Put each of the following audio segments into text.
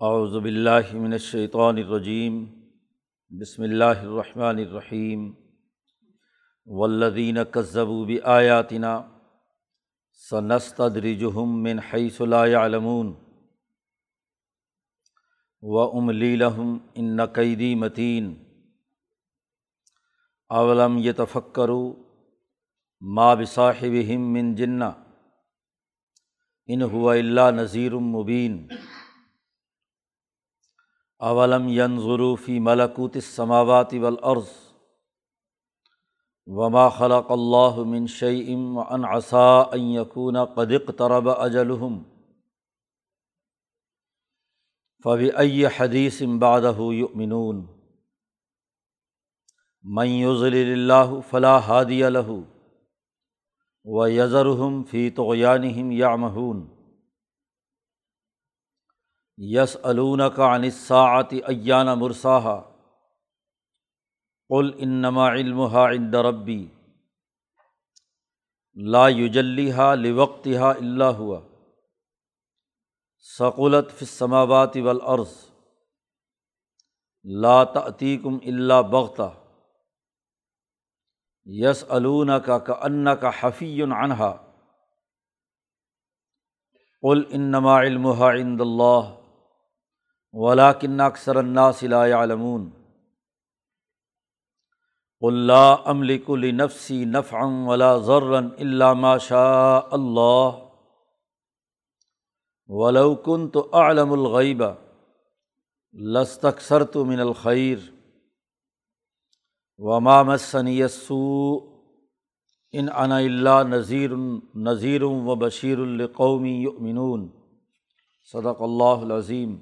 اعوذ باللہ من الشیطان الرجیم، بسم اللہ الرحمن الرحیم، والذین کذبوا بآیاتنا سنستدرجهم من حیث لا يعلمون واملی لهم ان قیدی متین۔ اولم یتفکروا ما بصاحبهم من جنہ، ان هو الا نذیر مبین۔ اولم ینظروفی ملکوت السماوات والارض وما خلق اللہ من شعیم ان عصا ان یکون قد اقترب اجلهم فبأي حدیث بعدہ یؤمنون من یضلل اللہ فلا هادی له ویذرهم فی طغیانهم یعمہون یس علون کا انصاعت ایان مرساہ قل انما علم عند ربی لا یوجلیحا لوقتہ اللہ ہوا ثقولت فسماوات والارض لا تعتیکم اللہ بغتا یس علون کا ان کا حفیع عنہا قل انما علم عند اللہ ولاکن اکثر الناس لا علمون اللہ املک لنفسی نفعا ولا ضرا الا ما شاء اللہ۔ ولو كنت اعلم الغیب لستكثرت من الخیر۔ وما مسنی السوء ان انا اللہ نذیر نذیر و بشیر القومی یؤمنون۔ صدق اللہ العظیم۔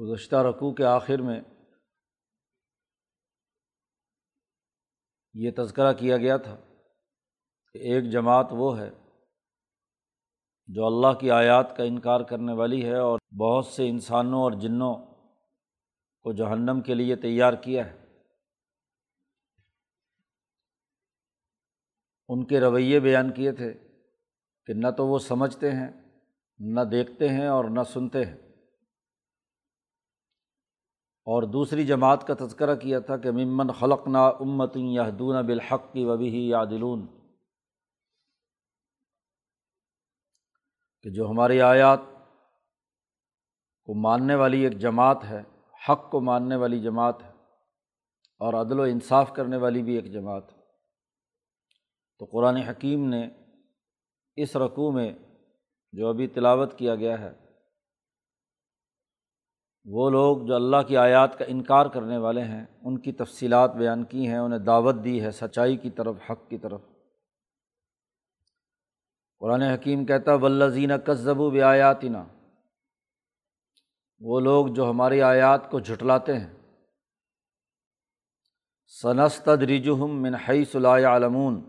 گزشتہ رقوع کے آخر میں یہ تذکرہ کیا گیا تھا کہ ایک جماعت وہ ہے جو اللہ کی آیات کا انکار کرنے والی ہے اور بہت سے انسانوں اور جنوں کو جہنم کے لیے تیار کیا ہے۔ ان کے رویے بیان کیے تھے کہ نہ تو وہ سمجھتے ہیں، نہ دیکھتے ہیں اور نہ سنتے ہیں۔ اور دوسری جماعت کا تذکرہ کیا تھا کہ ممن خلق نا امت یادون بالحق کی وبی یادلون کہ جو ہماری آیات کو ماننے والی ایک جماعت ہے، حق کو ماننے والی جماعت ہے، اور عدل و انصاف کرنے والی بھی ایک جماعت ہے۔ تو قرآن حکیم نے اس رقوع میں جو ابھی تلاوت کیا گیا ہے وہ لوگ جو اللہ کی آیات کا انکار کرنے والے ہیں، ان کی تفصیلات بیان کی ہیں، انہیں دعوت دی ہے سچائی کی طرف، حق کی طرف۔ قرآن حکیم کہتا ولزین کذب و بیاتینہ وہ لوگ جو ہماری آیات کو جھٹلاتے ہیں۔ سنستد رجحم منحی صلاح علمون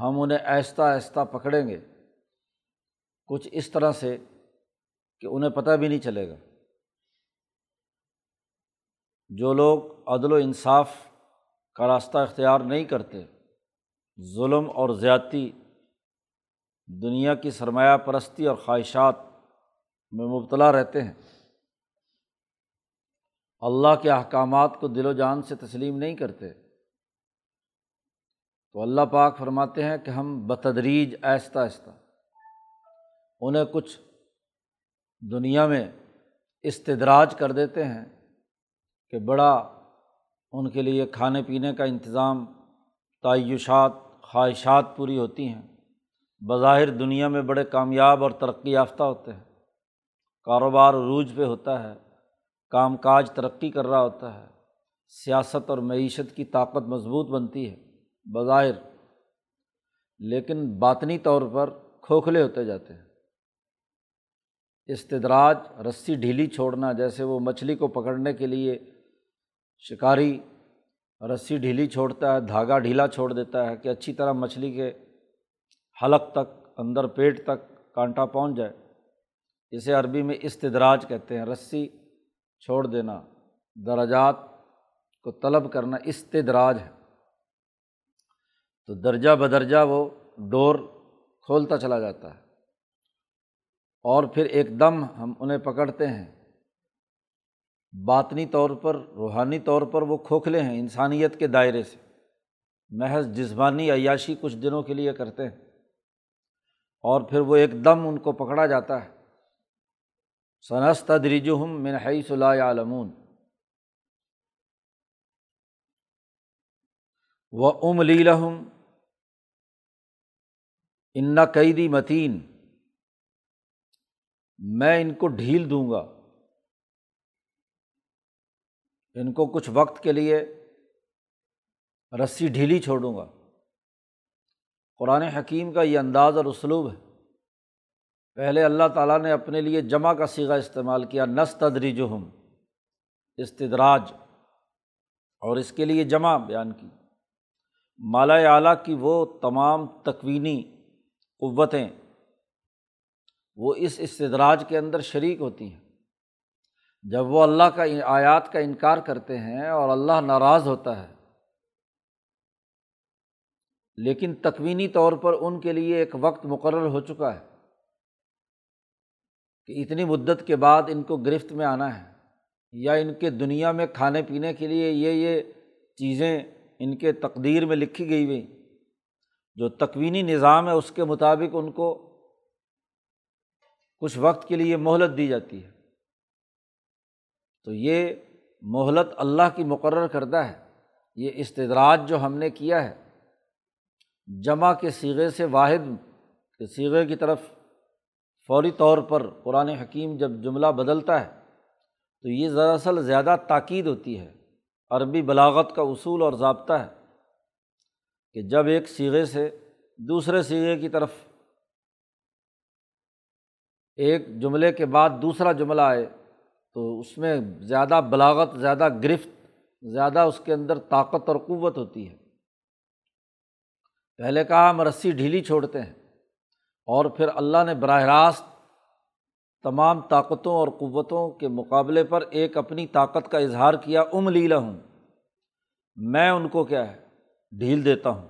ہم انہیں آہستہ آہستہ پکڑیں گے۔ کچھ اس طرح سے کہ انہیں پتہ بھی نہیں چلے گا۔ جو لوگ عدل و انصاف کا راستہ اختیار نہیں کرتے، ظلم اور زیادتی، دنیا کی سرمایہ پرستی اور خواہشات میں مبتلا رہتے ہیں۔ اللہ کے احکامات کو دل و جان سے تسلیم نہیں کرتے۔ تو اللہ پاک فرماتے ہیں کہ ہم بتدریج آہستہ آہستہ انہیں کچھ دنیا میں استدراج کر دیتے ہیں۔ کہ بڑا ان کے لیے کھانے پینے کا انتظام، تعیشات، خواہشات پوری ہوتی ہیں۔ بظاہر دنیا میں بڑے کامیاب اور ترقی یافتہ ہوتے ہیں۔ کاروبار عروج پہ ہوتا ہے، کام کاج ترقی کر رہا ہوتا ہے۔ سیاست اور معیشت کی طاقت مضبوط بنتی ہے، بظاہر۔ لیکن باطنی طور پر کھوکھلے ہوتے جاتے ہیں۔ استدراج، رسی ڈھیلی چھوڑنا جیسے وہ مچھلی کو پکڑنے کے لیے شکاری رسی ڈھیلی چھوڑتا ہے، دھاگا ڈھیلا چھوڑ دیتا ہے کہ اچھی طرح مچھلی کے حلق تک، اندر پیٹ تک کانٹا پہنچ جائے۔ اسے عربی میں استدراج کہتے ہیں، رسی چھوڑ دینا۔ درجات کو طلب کرنا استدراج ہے۔ تو درجہ بدرجہ وہ ڈور کھولتا چلا جاتا ہے۔ اور پھر ایک دم ہم انہیں پکڑتے ہیں۔ باطنی طور پر، روحانی طور پر وہ کھوکھلے ہیں انسانیت کے دائرے سے۔ محض جسمانی عیاشی کچھ دنوں کے لیے کرتے ہیں۔ اور پھر وہ ایک دم ان کو پکڑا جاتا ہے۔ سنس تدریجم منحی صلاح عالمون و ام لہم ان قیدی متین۔ میں ان کو ڈھیل دوں گا۔ ان کو کچھ وقت کے لیے رسی ڈھیلی چھوڑوں گا۔ قرآن حکیم کا یہ انداز اور اسلوب ہے۔ پہلے اللہ تعالیٰ نے اپنے لیے جمع کا سیگا استعمال کیا نس تدری جو ہم استدراج، اور اس کے لیے جمع بیان کی۔ مالا اعلیٰ کی وہ تمام تکوینی قوتیں وہ اس استدراج کے اندر شریک ہوتی ہیں۔ جب وہ اللہ کا آیات کا انکار کرتے ہیں اور اللہ ناراض ہوتا ہے، لیکن تکوینی طور پر ان کے لیے ایک وقت مقرر ہو چکا ہے کہ اتنی مدت کے بعد ان کو گرفت میں آنا ہے یا ان کے دنیا میں کھانے پینے کے لیے یہ یہ چیزیں ان کے تقدیر میں لکھی گئی ہوئی۔ جو تکوینی نظام ہے، اس کے مطابق ان کو کچھ وقت کے لیے مہلت دی جاتی ہے۔ تو یہ مہلت اللہ کی مقرر کردہ ہے۔ یہ استدراج جو ہم نے کیا ہے، جمع کے سیغے سے واحد، کے سیغے کی طرف فوری طور پر قرآن حکیم جب جملہ بدلتا ہے، تو یہ دراصل زیادہ تاکید ہوتی ہے۔ عربی بلاغت کا اصول اور ضابطہ ہے کہ جب ایک سیغے سے دوسرے سیغے کی طرف ایک جملے کے بعد دوسرا جملہ آئے تو اس میں زیادہ بلاغت، زیادہ گرفت، زیادہ اس کے اندر طاقت اور قوت ہوتی ہے۔ پہلے کہا ہم رسی ڈھیلی چھوڑتے ہیں اور پھر اللہ نے براہ راست تمام طاقتوں اور قوتوں کے مقابلے پر ایک اپنی طاقت کا اظہار کیا، ام لیلا ہوں میں ان کو کیا ہے؟ ڈھیل دیتا ہوں۔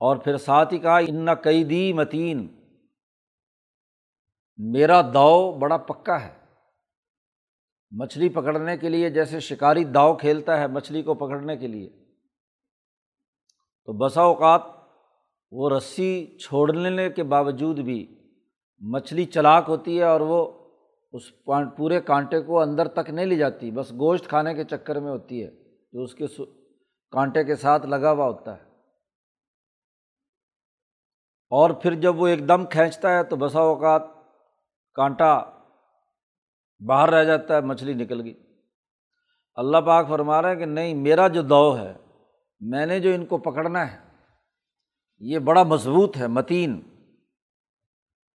اور پھر ساتھ ہی کہا، ان قیدی متین۔ میرا داؤ بڑا پکا ہے۔ مچھلی پکڑنے کے لیے جیسے شکاری داؤ کھیلتا ہے مچھلی کو پکڑنے کے لیے۔ تو بسا اوقات وہ رسی چھوڑنے کے باوجود بھی مچھلی چلاک ہوتی ہے اور وہ اس پورے کانٹے کو اندر تک نہیں لے جاتی، بس گوشت کھانے کے چکر میں ہوتی ہے جو اس کے کانٹے کے ساتھ لگا ہوا ہوتا ہے۔ اور پھر جب وہ ایک دم کھینچتا ہے تو بسا اوقات کانٹا باہر رہ جاتا ہے، مچھلی نکل گئی۔ اللہ پاک فرما رہا ہے کہ نہیں، میرا جو دو ہے، میں نے جو ان کو پکڑنا ہے، یہ بڑا مضبوط ہے، متین،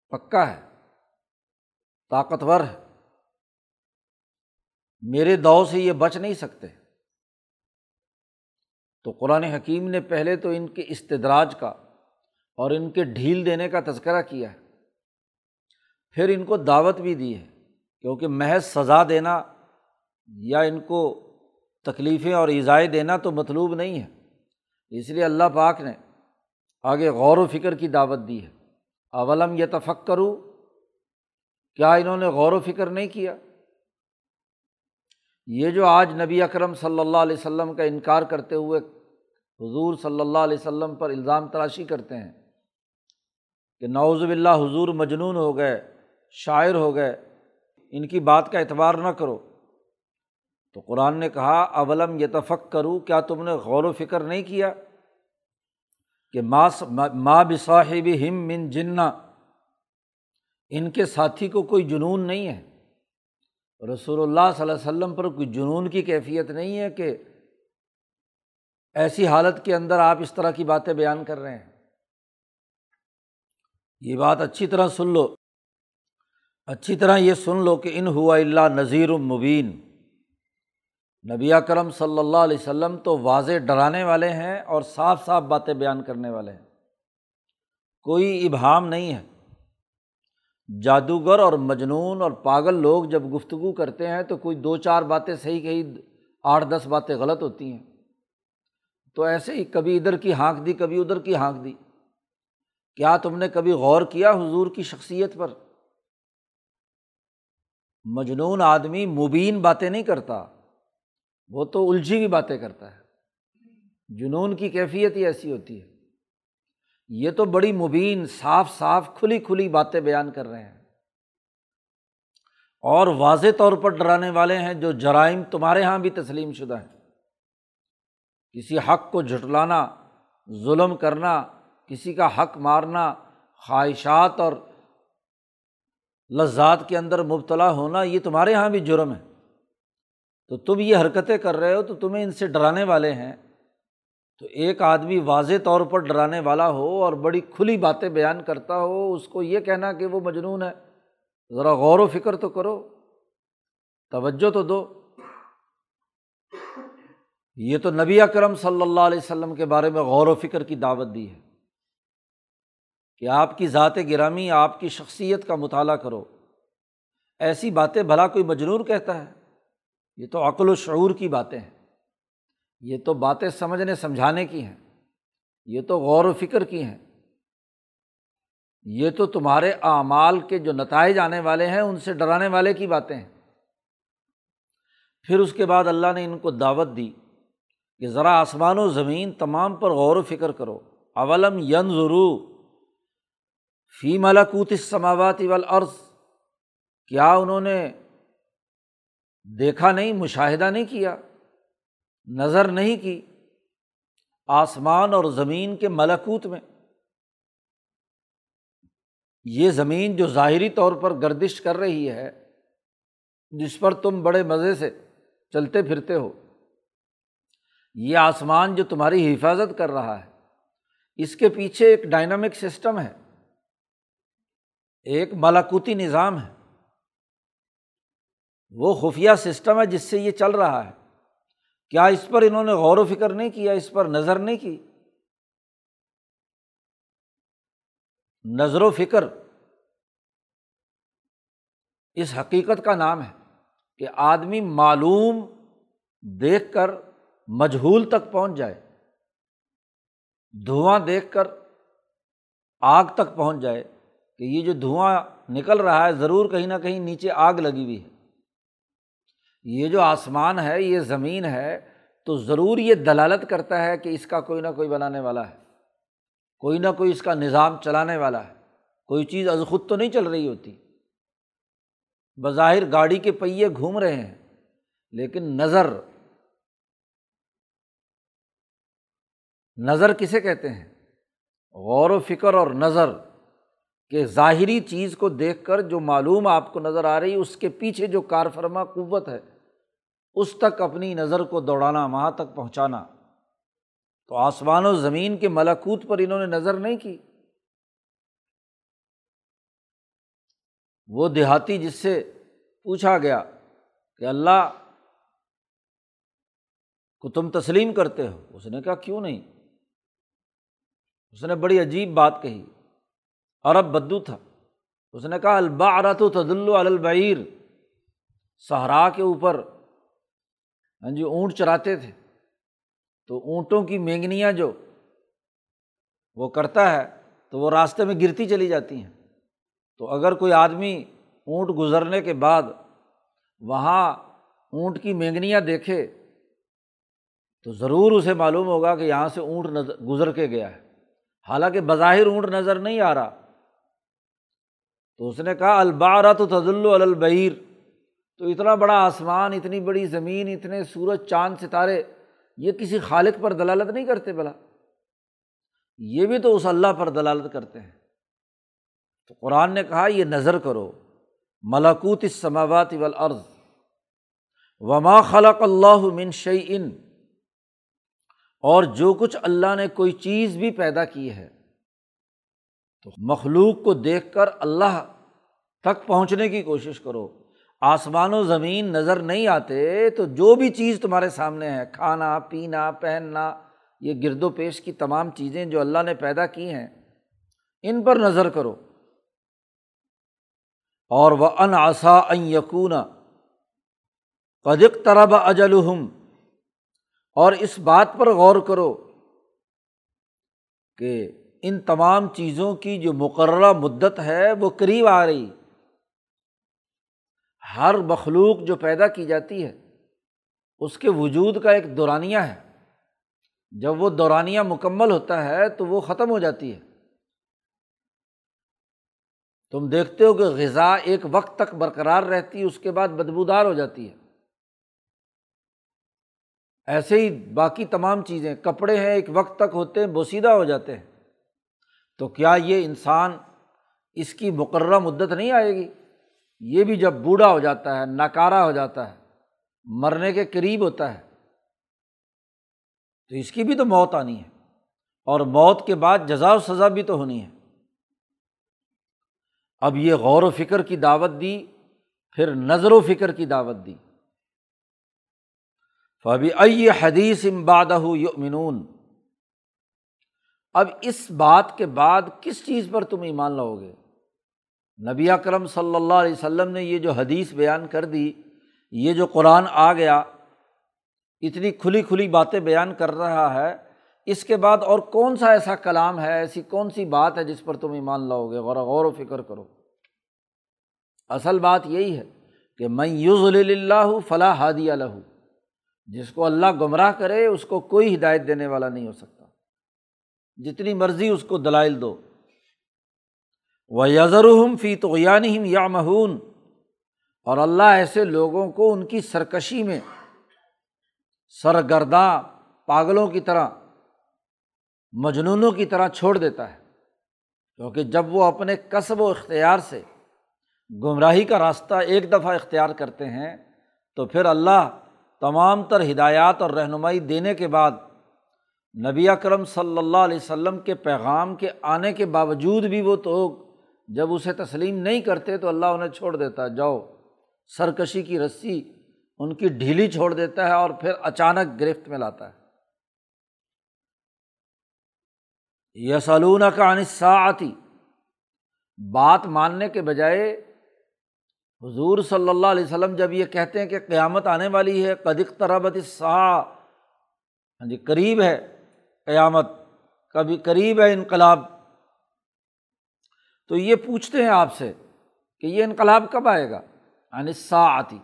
پکا ہے، طاقتور ہے۔ میرے دو سے یہ بچ نہیں سکتے۔ تو قرآن حکیم نے پہلے تو ان کے استدراج کا اور ان کے ڈھیل دینے کا تذکرہ کیا ہے۔ پھر ان کو دعوت بھی دی ہے۔ کیونکہ محض سزا دینا یا ان کو تکلیفیں اور ایزائیں دینا تو مطلوب نہیں ہے۔ اس لیے اللہ پاک نے آگے غور و فکر کی دعوت دی ہے۔ اولم یہ تفق کروں کیا انہوں نے غور و فکر نہیں کیا؟ یہ جو آج نبی اکرم صلی اللہ علیہ وسلم کا انکار کرتے ہوئے حضور صلی اللہ علیہ وسلم پر الزام تراشی کرتے ہیں کہ نوز باللہ حضور مجنون ہو گئے، شاعر ہو گئے ان کی بات کا اعتبار نہ کرو۔ تو قرآن نے کہا، اولم یہ تفق کروں کیا تم نے غور و فکر نہیں کیا کہ ماس ماں بصاحب ہم من جنا ان کے ساتھی کو کوئی جنون نہیں ہے۔ رسول اللہ صلی اللہ علیہ وسلم پر کوئی جنون کی کیفیت نہیں ہے کہ ایسی حالت کے اندر آپ اس طرح کی باتیں بیان کر رہے ہیں۔ یہ بات اچھی طرح سن لو۔ اچھی طرح یہ سن لو کہ ان ہوا اللہ نذیر المبین نبی کرم صلی اللہ علیہ وسلم تو واضح ڈرانے والے ہیں اور صاف صاف باتیں بیان کرنے والے ہیں۔ کوئی ابہام نہیں ہے۔ جادوگر اور مجنون اور پاگل لوگ جب گفتگو کرتے ہیں تو کوئی دو چار باتیں صحیح کہی آٹھ دس باتیں غلط ہوتی ہیں۔ تو ایسے ہی کبھی ادھر کی ہانک دی، کبھی ادھر کی ہانک دی۔ کیا تم نے کبھی غور کیا حضور کی شخصیت پر؟ مجنون آدمی مبین باتیں نہیں کرتا، وہ تو الجھی ہوئی باتیں کرتا ہے۔ جنون کی کیفیت ہی ایسی ہوتی ہے۔ یہ تو بڑی مبین، صاف صاف، کھلی کھلی باتیں بیان کر رہے ہیں۔ اور واضح طور پر ڈرانے والے ہیں جو جرائم تمہارے یہاں بھی تسلیم شدہ ہیں۔ کسی حق کو جھٹلانا، ظلم کرنا، کسی کا حق مارنا، خواہشات اور لذات کے اندر مبتلا ہونا یہ تمہارے یہاں بھی جرم ہے۔ تو تم یہ حرکتیں کر رہے ہو تو تمہیں ان سے ڈرانے والے ہیں۔ تو ایک آدمی واضح طور پر ڈرانے والا ہو اور بڑی کھلی باتیں بیان کرتا ہو، اس کو یہ کہنا کہ وہ مجنون ہے۔ ذرا غور و فکر تو کرو، توجہ تو دو۔ یہ تو نبی اکرم صلی اللہ علیہ وسلم کے بارے میں غور و فکر کی دعوت دی ہے۔ کہ آپ کی ذات گرامی آپ کی شخصیت کا مطالعہ کرو۔ ایسی باتیں بھلا کوئی مجنور کہتا ہے۔ یہ تو عقل و شعور کی باتیں ہیں۔ یہ تو باتیں سمجھنے، سمجھانے کی ہیں۔ یہ تو غور و فکر کی ہیں۔ یہ تو تمہارے اعمال کے جو نتائج آنے والے ہیں، ان سے ڈرانے والے کی باتیں ہیں۔ پھر اس کے بعد اللہ نے ان کو دعوت دی کہ ذرا آسمان و زمین تمام پر غور و فکر کرو۔ اولم ین ضرو فی ملکوت سماوات والارض۔ کیا انہوں نے دیکھا نہیں، مشاہدہ نہیں کیا، نظر نہیں کی آسمان اور زمین کے ملکوت میں؟ یہ زمین جو ظاہری طور پر گردش کر رہی ہے، جس پر تم بڑے مزے سے چلتے پھرتے ہو۔ یہ آسمان جو تمہاری حفاظت کر رہا ہے، اس کے پیچھے ایک ڈائنامک سسٹم ہے۔ ایک ملاکوتی نظام ہے۔ وہ خفیہ سسٹم ہے جس سے یہ چل رہا ہے۔ کیا اس پر انہوں نے غور و فکر نہیں کیا اس پر نظر نہیں کی؟ نظر و فکر اس حقیقت کا نام ہے کہ آدمی معلوم دیکھ کر مجہول تک پہنچ جائے۔ دھواں دیکھ کر آگ تک پہنچ جائے۔ کہ یہ جو دھواں نکل رہا ہے، ضرور کہیں نہ کہیں نیچے آگ لگی ہوئی ہے۔ یہ جو آسمان ہے، یہ زمین ہے، تو ضرور یہ دلالت کرتا ہے کہ اس کا کوئی نہ کوئی بنانے والا ہے۔ کوئی نہ کوئی اس کا نظام چلانے والا ہے۔ کوئی چیز از خود تو نہیں چل رہی ہوتی۔ بظاہر گاڑی کے پہیے گھوم رہے ہیں، لیکن نظر نظر کسے کہتے ہیں؟ غور و فکر اور نظر۔ کہ ظاہری چیز کو دیکھ کر جو معلوم آپ کو نظر آ رہی، اس کے پیچھے جو کار فرما قوت ہے، اس تک اپنی نظر کو دوڑانا، وہاں تک پہنچانا۔ تو آسمان و زمین کے ملاکوت پر انہوں نے نظر نہیں کی۔ وہ دیہاتی جس سے پوچھا گیا کہ اللہ، کو تم تسلیم کرتے ہو؟ اس نے کہا، کیوں نہیں؟ اس نے بڑی عجیب بات کہی۔ عرب بدو تھا۔ اس نے کہا البارت و تدل البعیر۔ صحرا کے اوپر ہاں جی اونٹ چراتے تھے۔ تو اونٹوں کی مینگنیاں جو وہ کرتا ہے، تو وہ راستے میں گرتی چلی جاتی ہیں۔ تو اگر کوئی آدمی اونٹ گزرنے کے بعد وہاں اونٹ کی مینگنیاں دیکھے، تو ضرور اسے معلوم ہوگا کہ یہاں سے اونٹ نظر، گزر کے گیا ہے۔ حالانکہ بظاہر اونٹ نظر نہیں آ رہا۔ تو اس نے کہا البارہ تو تزل البعیر تو اتنا بڑا آسمان، اتنی بڑی زمین، اتنے سورج، چاند، ستارے، یہ کسی خالق پر دلالت نہیں کرتے بلا یہ بھی تو اس اللہ پر دلالت کرتے ہیں۔ تو قرآن نے کہا، یہ نظر کرو۔ ملاکوت اس والارض۔ وما خلق اللہ من شعی اور جو کچھ اللہ نے کوئی چیز بھی پیدا کی ہے تو مخلوق کو دیکھ کر اللہ تک پہنچنے کی کوشش کرو۔ آسمان و زمین نظر نہیں آتے تو جو بھی چیز تمہارے سامنے ہے، کھانا، پینا، پہننا، یہ گرد و پیش کی تمام چیزیں جو اللہ نے پیدا کی ہیں، ان پر نظر کرو۔ اور وہ ان آسا ان یقون قدق طرب اجلحم اور اس بات پر غور کرو کہ ان تمام چیزوں کی جو مقررہ مدت ہے وہ قریب آ رہی۔ ہر مخلوق جو پیدا کی جاتی ہے، اس کے وجود کا ایک دورانیہ ہے۔ جب وہ دورانیہ مکمل ہوتا ہے تو وہ ختم ہو جاتی ہے۔ تم دیکھتے ہو کہ غذا ایک وقت تک برقرار رہتی ہے اس کے بعد بدبودار ہو جاتی ہے۔ ایسے ہی باقی تمام چیزیں، کپڑے ہیں، ایک وقت تک ہوتے ہیں، بوسیدہ ہو جاتے ہیں۔ تو کیا یہ انسان اس کی مقررہ مدت نہیں آئے گی؟ یہ بھی جب بوڑھا ہو جاتا ہے، ناکارہ ہو جاتا ہے، مرنے کے قریب ہوتا ہے، تو اس کی بھی تو موت آنی ہے۔ اور موت کے بعد جزا و سزا بھی تو ہونی ہے۔ اب یہ غور و فکر کی دعوت دی، پھر نظر و فکر کی دعوت دی۔ فبی ائی حدیث امبادہ یؤمنون اب اس بات کے بعد کس چیز پر تم ایمان لاؤ گے؟ نبی اکرم صلی اللہ علیہ وسلم نے یہ جو حدیث بیان کر دی، یہ جو قرآن آ گیا، اتنی کھلی کھلی باتیں بیان کر رہا ہے، اس کے بعد اور کون سا ایسا کلام ہے، ایسی کون سی بات ہے جس پر تم ایمان لاؤ گے؟ غور غور و فکر کرو۔ اصل بات یہی ہے کہ میں یوز اللہ فلاح ہادی الہ جس کو اللہ گمراہ کرے، اس کو کوئی ہدایت دینے والا نہیں ہو سکتا۔ جتنی مرضی اس کو دلائل دو۔ وہ یزرحم فی تو یا مہون اور اللہ ایسے لوگوں کو ان کی سرکشی میں سرگرداں، پاگلوں کی طرح، مجنونوں کی طرح چھوڑ دیتا ہے۔ کیونکہ جب وہ اپنے قصب و اختیار سے گمراہی کا راستہ ایک دفعہ اختیار کرتے ہیں، تو پھر اللہ تمام تر ہدایات اور رہنمائی دینے کے بعد نبی اکرم صلی اللہ علیہ وسلم کے پیغام کے آنے کے باوجود بھی وہ تو جب اسے تسلیم نہیں کرتے تو اللہ انہیں چھوڑ دیتا ہے۔ جاؤ، سرکشی کی رسی ان کی ڈھیلی چھوڑ دیتا ہے اور پھر اچانک گرفت میں لاتا ہے۔ یسلون کا انصا آتی بات ماننے کے بجائے حضور صلی اللہ علیہ وسلم جب یہ کہتے ہیں کہ قیامت آنے والی ہے قدق تربت سا ہاں جی قریب ہے۔ قیامت کبھی قریب ہے انقلاب۔ تو یہ پوچھتے ہیں آپ سے کہ یہ انقلاب کب آئے گا؟ یعنی انسا آتی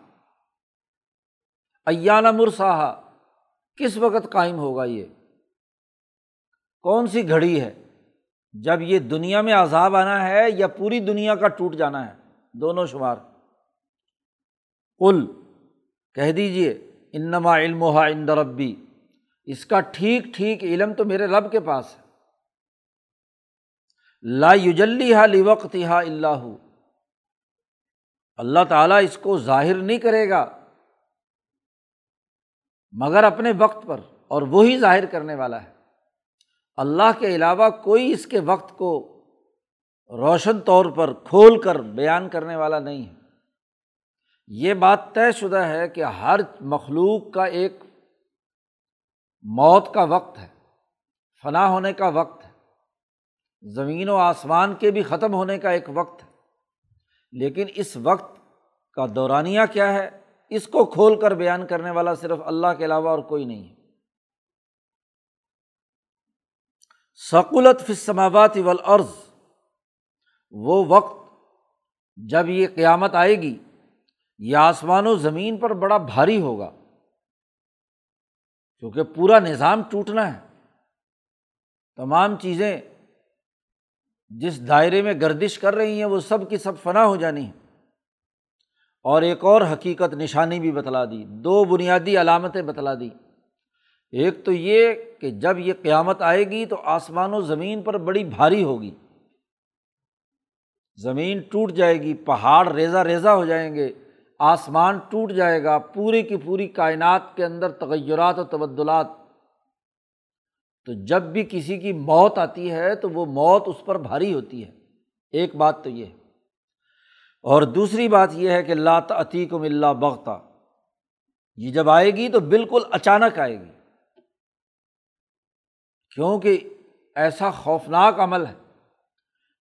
ایانہ مرساہا، کس وقت قائم ہوگا یہ؟ کون سی گھڑی ہے؟ جب یہ دنیا میں عذاب آنا ہے یا پوری دنیا کا ٹوٹ جانا ہے؟ دونوں شمار۔ کل کہہ دیجیے انما علم و ان ربی۔ اس کا ٹھیک ٹھیک علم تو میرے رب کے پاس ہے۔ لا یوجلی ہا لی وقت ہا اللہ اللہ تعالیٰ اس کو ظاہر نہیں کرے گا، مگر اپنے وقت پر، اور وہی ظاہر کرنے والا ہے۔ اللہ کے علاوہ کوئی اس کے وقت کو روشن طور پر کھول کر بیان کرنے والا نہیں ہے۔ یہ بات طے شدہ ہے کہ ہر مخلوق کا ایک موت کا وقت ہے، فنا ہونے کا وقت ہے، زمین و آسمان کے بھی ختم ہونے کا ایک وقت ہے۔ لیکن اس وقت کا دورانیہ کیا ہے؟ اس کو کھول کر بیان کرنے والا صرف اللہ کے علاوہ اور کوئی نہیں ہے۔ سکولت فسماوات ولعرض وہ وقت جب یہ قیامت آئے گی، یہ آسمان و زمین پر بڑا بھاری ہوگا۔ کیونکہ پورا نظام ٹوٹنا ہے۔ تمام چیزیں جس دائرے میں گردش کر رہی ہیں، وہ سب کی سب فنا ہو جانی ہے اور ایک اور حقیقت نشانی بھی بتلا دی، دو بنیادی علامتیں بتلا دی۔ ایک تو یہ کہ جب یہ قیامت آئے گی تو آسمان و زمین پر بڑی بھاری ہوگی۔ زمین ٹوٹ جائے گی، پہاڑ ریزا ریزا ہو جائیں گے۔ آسمان ٹوٹ جائے گا، پوری کی پوری کائنات کے اندر تغیرات و تبدلات۔ تو جب بھی کسی کی موت آتی ہے تو وہ موت اس پر بھاری ہوتی ہے۔ ایک بات تو یہ ہے۔ اور دوسری بات یہ ہے کہ لات عتیق ملا بغتا۔ یہ جب آئے گی تو بالکل اچانک آئے گی۔ کیونکہ ایسا خوفناک عمل ہے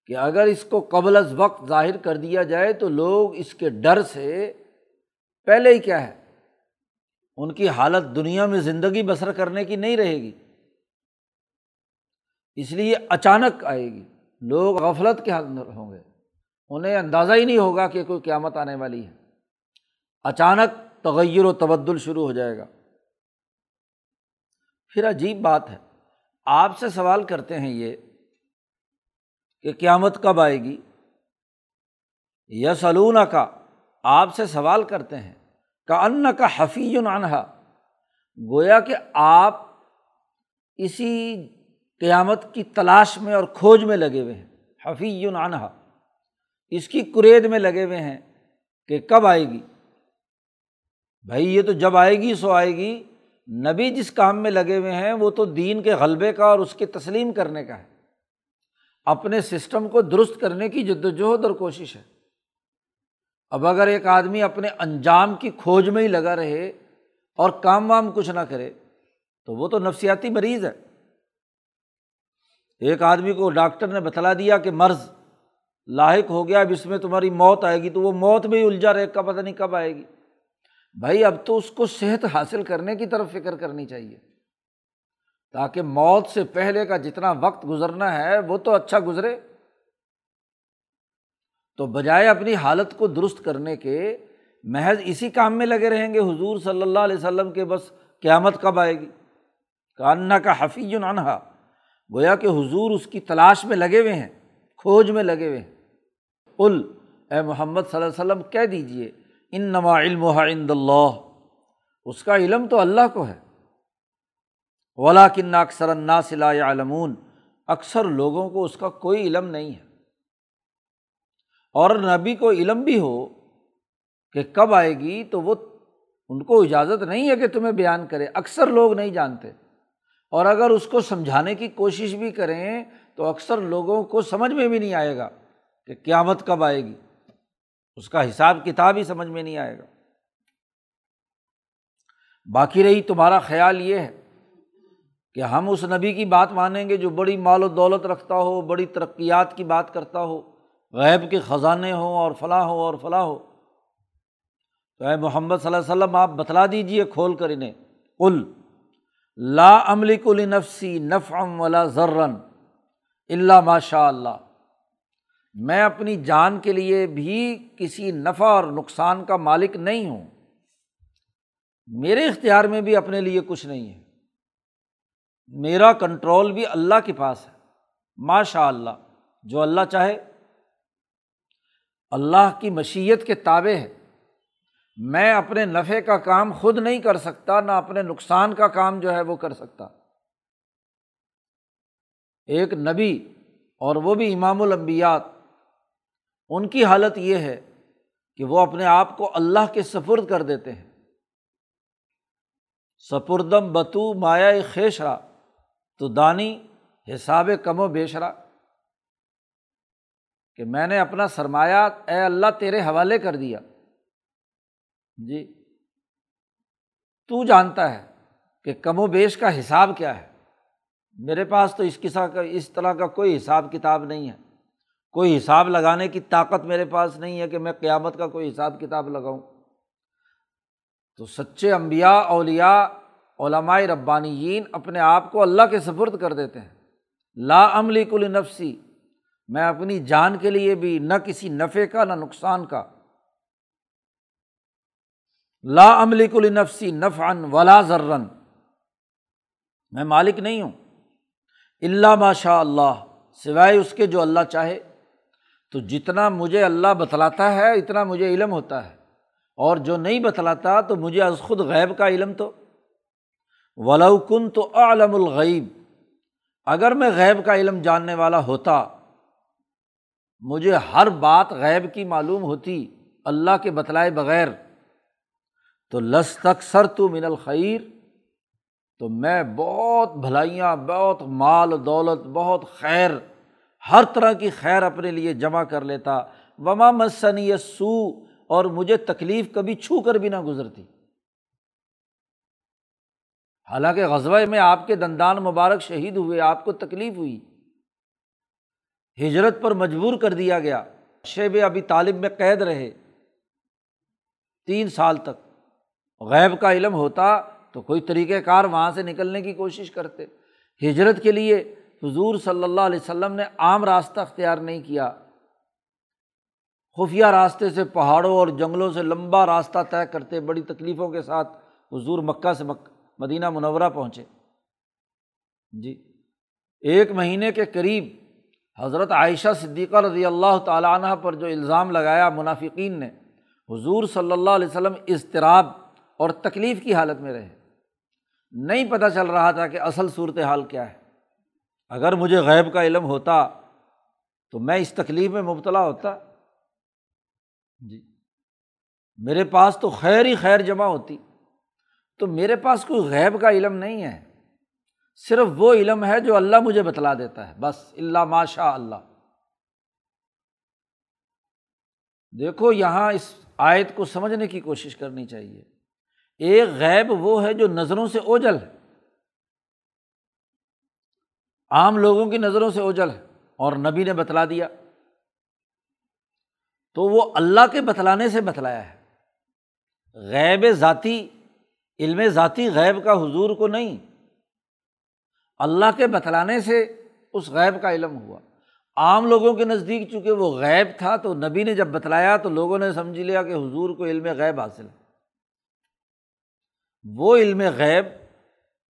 کہ اگر اس کو قبل از وقت ظاہر کر دیا جائے تو لوگ اس کے ڈر سے پہلے ہی کیا ہے؟ ان کی حالت دنیا میں زندگی بسر کرنے کی نہیں رہے گی۔ اس لیے اچانک آئے گی۔ لوگ غفلت کے اندر ہوں گے۔ انہیں اندازہ ہی نہیں ہوگا کہ کوئی قیامت آنے والی ہے۔ اچانک تغیر و تبدل شروع ہو جائے گا۔ پھر عجیب بات ہے۔ آپ سے سوال کرتے ہیں یہ کہ قیامت کب آئے گی؟ یسلون کا آپ سے سوال کرتے ہیں کا ان کا حفیظ عنہا۔ گویا کہ آپ اسی قیامت کی تلاش میں اور کھوج میں لگے ہوئے ہیں۔ حفیظ عنہا۔ اس کی کرید میں لگے ہوئے ہیں کہ کب آئے گی؟ بھائی، یہ تو جب آئے گی سو آئے گی۔ نبی جس کام میں لگے ہوئے ہیں، وہ تو دین کے غلبے کا اور اس کے تسلیم کرنے کا ہے۔ اپنے سسٹم کو درست کرنے کی جد وجہد اور کوشش ہے۔ اب اگر ایک آدمی اپنے انجام کی کھوج میں ہی لگا رہے اور کام وام کچھ نہ کرے، تو وہ تو نفسیاتی مریض ہے۔ ایک آدمی کو ڈاکٹر نے بتلا دیا کہ مرض لاحق ہو گیا، اب اس میں تمہاری موت آئے گی، تو وہ موت میں ہی الجھا رہے کا پتہ نہیں کب آئے گی۔ بھائی، اب تو اس کو صحت حاصل کرنے کی طرف فکر کرنی چاہیے۔ تاکہ موت سے پہلے کا جتنا وقت گزرنا ہے، وہ تو اچھا گزرے۔ تو بجائے اپنی حالت کو درست کرنے کے محض اسی کام میں لگے رہیں گے، حضور صلی اللہ علیہ وسلم کے بس قیامت کب آئے گی؟ کاننا کا حفیظ انہا گویا کہ حضور اس کی تلاش میں لگے ہوئے ہیں، کھوج میں لگے ہوئے ہیں۔ ال اے محمد صلی اللہ علیہ وسلم، کہہ دیجیے ان نما علم عند اللہ، اس کا علم تو اللہ کو ہے۔ ولا کن اکثر النا صلاح علمون اکثر لوگوں کو اس کا کوئی علم نہیں ہے۔ اور نبی کو علم بھی ہو کہ کب آئے گی تو وہ ان کو اجازت نہیں ہے کہ تمہیں بیان کرے، اکثر لوگ نہیں جانتے۔ اور اگر اس کو سمجھانے کی کوشش بھی کریں تو اکثر لوگوں کو سمجھ میں بھی نہیں آئے گا کہ قیامت کب آئے گی۔ اس کا حساب کتاب ہی سمجھ میں نہیں آئے گا۔ باقی رہی تمہارا خیال یہ ہے کہ ہم اس نبی کی بات مانیں گے جو بڑی مال و دولت رکھتا ہو، بڑی ترقیات کی بات کرتا ہو۔ غیب کے خزانے ہوں اور فلاں ہو اور فلاں ہو تو اے محمد صلی اللہ علیہ وسلم، آپ بتلا دیجیے کھول کر انہیں۔ کل لا عملی کل نفسی نف ام ولا ذرن اللہ ماشاء اللہ۔ میں اپنی جان کے لیے بھی کسی نفع اور نقصان کا مالک نہیں ہوں۔ میرے اختیار میں بھی اپنے لیے کچھ نہیں ہے۔ میرا کنٹرول بھی اللہ کے پاس ہے۔ ماشاء اللہ، جو اللہ چاہے۔ اللہ کی مشیت کے تابع ہے میں اپنے نفع کا کام خود نہیں کر سکتا، نہ اپنے نقصان کا کام جو ہے وہ کر سکتا۔ ایک نبی اور وہ بھی امام الانبیات ان کی حالت یہ ہے کہ وہ اپنے آپ کو اللہ کے سپرد کر دیتے ہیں۔ سپردم بتو مایا خیشرا، تو دانی حساب کم و بیشرا۔ کہ میں نے اپنا سرمایہ اے اللہ تیرے حوالے کر دیا۔ جی تو جانتا ہے کہ کم و بیش کا حساب کیا ہے۔ میرے پاس تو اس قصہ کا، اس طرح کا کوئی حساب کتاب نہیں ہے۔ کوئی حساب لگانے کی طاقت میرے پاس نہیں ہے کہ میں قیامت کا کوئی حساب کتاب لگاؤں۔ تو سچے امبیا اولیا علمائے ربانیین اپنے آپ کو اللہ کے سفرد کر دیتے ہیں۔ لا عملی کل نفسی میں اپنی جان کے لیے بھی نہ کسی نفے کا نہ نقصان کا۔ لا عملی کل نفسی نف ان ولا ذرن میں مالک نہیں ہوں۔ اللہ ماشاء اللہ، سوائے اس کے جو اللہ چاہے۔ تو جتنا مجھے اللہ بتلاتا ہے، اتنا مجھے علم ہوتا ہے۔ اور جو نہیں بتلاتا، تو مجھے از خود غیب کا علم تو۔ ولاکن تو عالم الغیب۔ اگر میں غیب کا علم جاننے والا ہوتا مجھے ہر بات غیب کی معلوم ہوتی، اللہ کے بتلائے بغیر۔ تو لس تک سر تو من الخیر، تو میں بہت بھلائیاں، بہت مال، دولت، بہت خیر، ہر طرح کی خیر اپنے لیے جمع کر لیتا۔ وما مسنی سو اور مجھے تکلیف کبھی چھو کر بھی نہ گزرتی۔ حالانکہ غزبۂ میں آپ کے دندان مبارک شہید ہوئے، آپ کو تکلیف ہوئی۔ ہجرت پر مجبور کر دیا گیا۔ شیب ابھی طالب میں قید رہے۔ تین سال تک غیب کا علم ہوتا تو کوئی طریقۂ کار وہاں سے نکلنے کی کوشش کرتے۔ ہجرت کے لیے حضور صلی اللہ علیہ وسلم نے عام راستہ اختیار نہیں کیا۔ خفیہ راستے سے پہاڑوں اور جنگلوں سے لمبا راستہ طے کرتے بڑی تکلیفوں کے ساتھ حضور مکہ سے مک، مدینہ منورہ پہنچے۔ جی ایک مہینے کے قریب حضرت عائشہ صدیقہ رضی اللہ تعالیٰ عنہ پر جو الزام لگایا منافقین نے، حضور صلی اللہ علیہ وسلم اضطراب اور تکلیف کی حالت میں رہے۔ نہیں پتہ چل رہا تھا کہ اصل صورت حال کیا ہے۔ اگر مجھے غیب کا علم ہوتا تو میں اس تکلیف میں مبتلا ہوتا۔ جی۔ میرے پاس تو خیر ہی خیر جمع ہوتی۔ تو میرے پاس کوئی غیب کا علم نہیں ہے۔ صرف وہ علم ہے جو اللہ مجھے بتلا دیتا ہے، بس اللہ ماشاء اللہ۔ دیکھو، یہاں اس آیت کو سمجھنے کی کوشش کرنی چاہیے۔ ایک غیب وہ ہے جو نظروں سے اوجل ہے۔ عام لوگوں کی نظروں سے اوجل ہے اور نبی نے بتلا دیا۔ تو وہ اللہ کے بتلانے سے بتلایا ہے۔ غیب ذاتی، علم ذاتی غیب کا حضور کو نہیں۔ اللہ کے بتلانے سے اس غیب کا علم ہوا۔ عام لوگوں کے نزدیک چونکہ وہ غیب تھا تو نبی نے جب بتلایا تو لوگوں نے سمجھ لیا کہ حضور کو علم غیب حاصل ہے۔ وہ علم غیب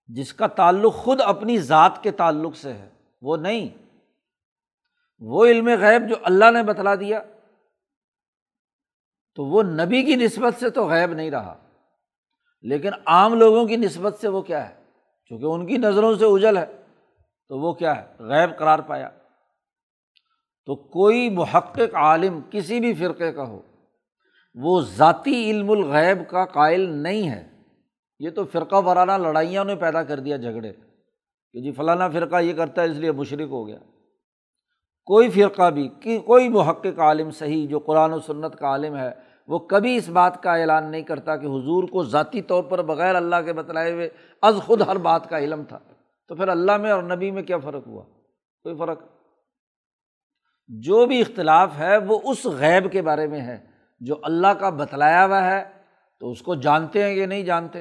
جس کا تعلق خود اپنی ذات کے تعلق سے ہے، وہ نہیں۔ وہ علم غیب جو اللہ نے بتلا دیا، تو وہ نبی کی نسبت سے تو غیب نہیں رہا۔ لیکن عام لوگوں کی نسبت سے وہ کیا ہے؟ چونکہ ان کی نظروں سے اجل ہے، تو وہ کیا ہے؟ غیب قرار پایا۔ تو کوئی محقق عالم کسی بھی فرقے کا ہو، وہ ذاتی علم الغیب کا قائل نہیں ہے۔ یہ تو فرقہ وارانہ لڑائیاں نے پیدا کر دیا جھگڑے کہ جی فلانا فرقہ یہ کرتا ہے اس لیے مشرق ہو گیا۔ کوئی فرقہ بھی کوئی محقق عالم صحیح جو قرآن و سنت کا عالم ہے وہ کبھی اس بات کا اعلان نہیں کرتا کہ حضور کو ذاتی طور پر بغیر اللہ کے بتلائے ہوئے از خود ہر بات کا علم تھا۔ تو پھر اللہ میں اور نبی میں کیا فرق ہوا؟ کوئی فرق؟ جو بھی اختلاف ہے وہ اس غیب کے بارے میں ہے جو اللہ کا بتلایا ہوا ہے، تو اس کو جانتے ہیں کہ نہیں جانتے۔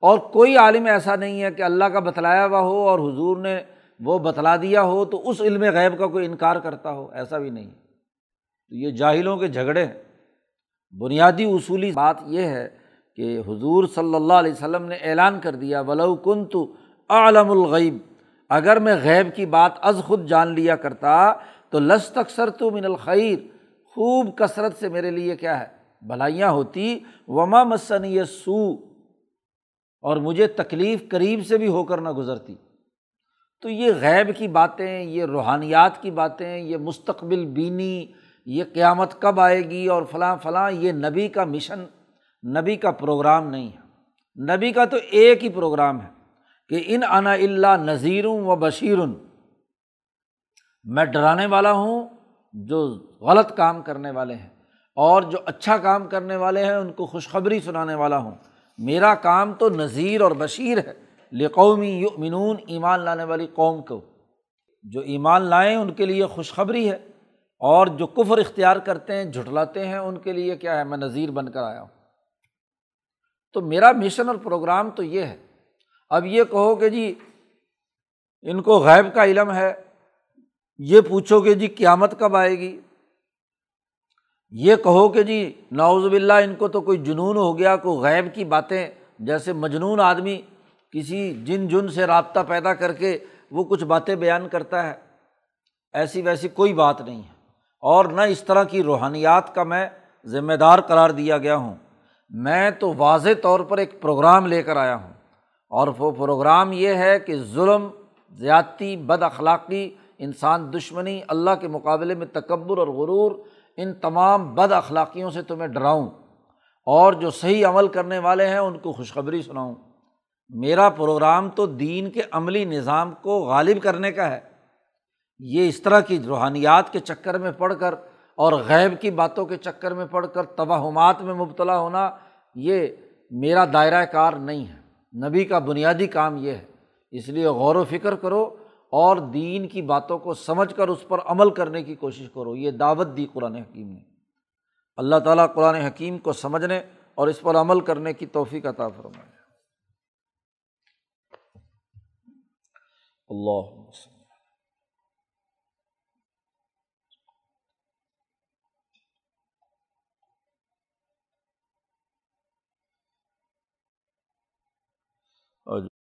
اور کوئی عالم ایسا نہیں ہے کہ اللہ کا بتلایا ہوا ہو اور حضور نے وہ بتلا دیا ہو تو اس علم غیب کا کوئی انکار کرتا ہو، ایسا بھی نہیں۔ تو یہ جاہلوں کے جھگڑے ہیں۔ بنیادی اصولی بات یہ ہے کہ حضور صلی اللہ علیہ وسلم نے اعلان کر دیا، ولو کن تو عالم الغیب اگر میں غیب کی بات از خود جان لیا کرتا تو لست اکثر تو من الخیر، خوب کثرت سے میرے لیے کیا ہے؟ بھلائیاں ہوتی، وما مسنی سو اور مجھے تکلیف قریب سے بھی ہو کر نہ گزرتی۔ تو یہ غیب کی باتیں، یہ روحانیات کی باتیں، یہ مستقبل بینی یہ قیامت کب آئے گی اور فلاں فلاں، یہ نبی کا مشن نبی کا پروگرام نہیں ہے۔ نبی کا تو ایک ہی پروگرام ہے کہ ان انا اللہ نذیر و بشیر میں ڈرانے والا ہوں جو غلط کام کرنے والے ہیں اور جو اچھا کام کرنے والے ہیں، ان کو خوشخبری سنانے والا ہوں۔ میرا کام تو نذیر اور بشیر ہے۔ لقومی یؤمنون، ایمان لانے والی قوم کو۔ جو ایمان لائیں، ان کے لیے خوشخبری ہے۔ اور جو کفر اختیار کرتے ہیں، جھٹلاتے ہیں، ان کے لیے کیا ہے، میں نذیر بن کر آیا ہوں۔ تو میرا مشن اور پروگرام تو یہ ہے۔ اب یہ کہو کہ جی ان کو غیب کا علم ہے۔ یہ پوچھو کہ جی قیامت کب آئے گی؟ یہ کہو کہ جی ناؤز باللہ، ان کو تو کوئی جنون ہو گیا، کوئی غیب کی باتیں۔ جیسے مجنون آدمی کسی جن جن سے رابطہ پیدا کر کے وہ کچھ باتیں بیان کرتا ہے۔ ایسی ویسی کوئی بات نہیں ہے۔ اور نہ اس طرح کی روحانیات کا میں ذمہ دار قرار دیا گیا ہوں۔ میں تو واضح طور پر ایک پروگرام لے کر آیا ہوں۔ اور وہ پروگرام یہ ہے کہ ظلم، زیادتی، بد اخلاقی، انسان دشمنی، اللہ کے مقابلے میں تکبر اور غرور، ان تمام بد اخلاقیوں سے تمہیں ڈراؤں۔ اور جو صحیح عمل کرنے والے ہیں، ان کو خوشخبری سناؤں۔ میرا پروگرام تو دین کے عملی نظام کو غالب کرنے کا ہے۔ یہ اس طرح کی روحانیات کے چکر میں پڑھ کر اور غیب کی باتوں کے چکر میں پڑھ کر توہمات میں مبتلا ہونا یہ میرا دائرۂ کار نہیں ہے۔ نبی کا بنیادی کام یہ ہے۔ اس لیے غور و فکر کرو اور دین کی باتوں کو سمجھ کر اس پر عمل کرنے کی کوشش کرو۔ یہ دعوت دی قرآن حکیم نے۔ اللہ تعالیٰ قرآن حکیم کو سمجھنے اور اس پر عمل کرنے کی توفیق عطا فرمائے۔ اللہ اور